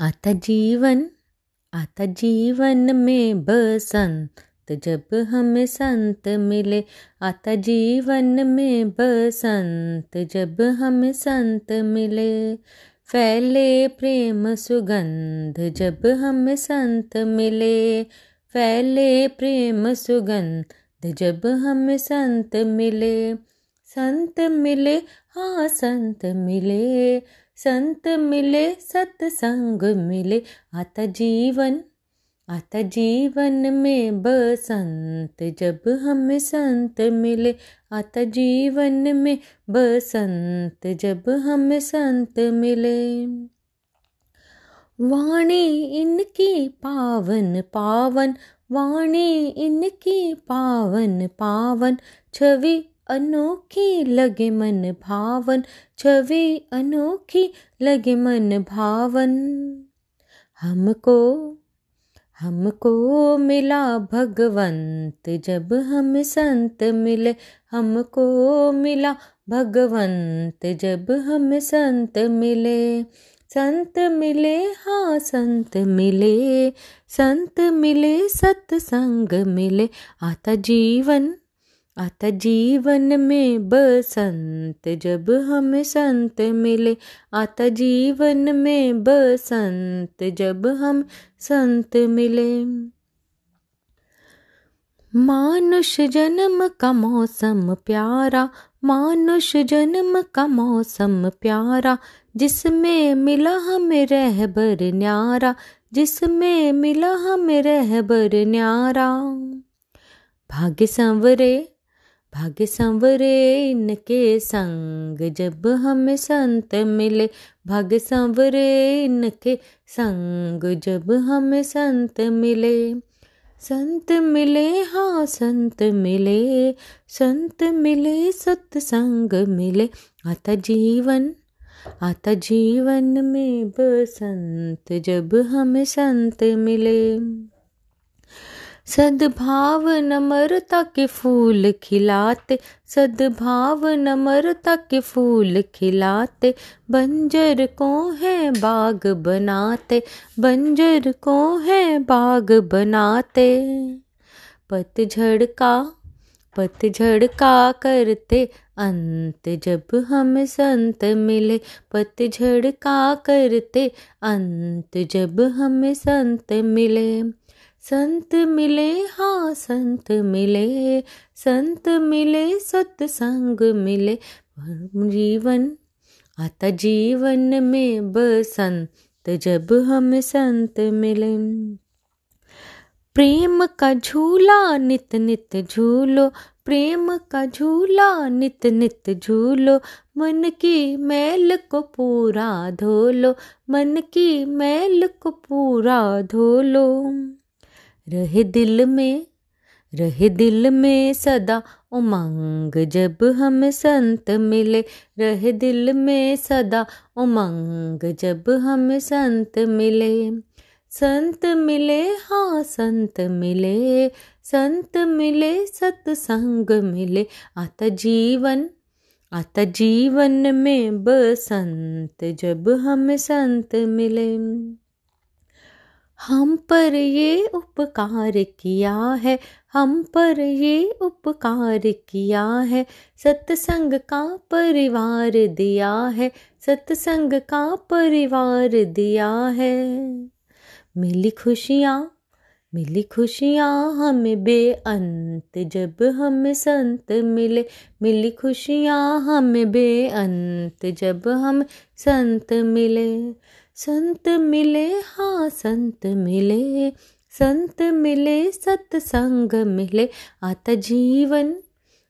आता जीवन आता जीवन में बसंत, जब हमें संत मिले। आता जीवन में बसंत, जब हमें संत मिले। फैले प्रेम सुगंध, जब हमें संत मिले। फैले प्रेम सुगंध, जब हमें संत मिले। संत मिले हाँ संत मिले। संत मिले, सत्संग मिले। आता जीवन आता जीवन में बसंत, जब हमें संत मिले। आता जीवन में बसंत, जब हमें संत मिले। वाणी इनकी पावन पावन। वाणी इनकी पावन पावन। छवि अनोखी लगे मन भावन, छवि अनोखी लगे मन भावन। हमको हमको मिला भगवंत, जब हम संत मिले, हमको मिला भगवंत, जब हम संत मिले। संत मिले हाँ संत मिले संत मिले, सत्संग मिले, आता जीवन। आता जीवन में बसंत, जब हमें संत मिले। आता जीवन में बसंत, जब हम संत मिले। मानुष जन्म का मौसम प्यारा, मानुष जन्म का मौसम प्यारा। जिसमें मिला हमें रहबर न्यारा, जिसमें मिला हमें रहबर न्यारा। भाग्य संवरे भाग्य संवरे इनके संग, जब हमें संत मिले। भाग्य संवरे इनके संग, जब हमें संत मिले। संत मिले हाँ संत मिले। संत मिले, सत्संग मिले। आता जीवन आता जीवन में बसंत, जब हमें संत मिले। सद्भाव नम्रता के फूल खिलाते सद्भाव नम्रता के फूल खिलाते, बंजर को है बाग बनाते, बंजर को है बाग बनाते। पतझड़ का पतझड़ का करते, अंत जब हम संत मिले। पतझड़ का करते, अंत जब हम संत मिले। संत मिले हाँ संत मिले संत मिले, सत्संग मिले। जीवन आता जीवन में बसंत, जब हम संत मिले। प्रेम का झूला नित नित झूलो, प्रेम का झूला नित नित झूलो। मन की मैल को पूरा धोलो मन की मैल को पूरा धोलो रहे दिल में, रहे दिल में सदा उमंग। जब हम संत मिले, रहे दिल में सदा उमंग। जब हम संत मिले संत मिले हाँ संत मिले संत मिले, सत्संग मिले। आता जीवन आता जीवन में बसंत। जब हम संत मिले। हम पर ये उपकार किया है, हम पर ये उपकार किया है। सत्संग का परिवार दिया है, सत्संग का परिवार दिया है। मिली खुशियाँ मिली खुशियाँ हमें बेअंत, जब हम संत मिले, मिली खुशियाँ हमें बेअंत, जब हम संत मिले। संत मिले हाँ संत मिले। संत मिले, सत्संग मिले। आता जीवन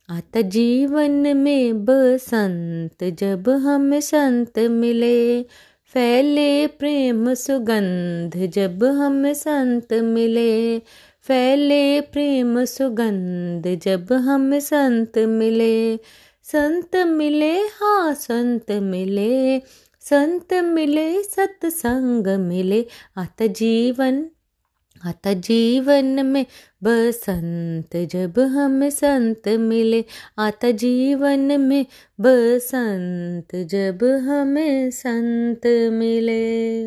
आता जीवन में बसंत, जब हम संत मिले। फैले प्रेम सुगंध, जब हम संत मिले। फैले प्रेम सुगंध, जब हम संत मिले। संत मिले हाँ संत मिले। संत मिले, सत्संग मिले। अत जीवन आता जीवन में बसंत, जब हम संत मिले। अत जीवन में बसंत, जब हमें संत मिले।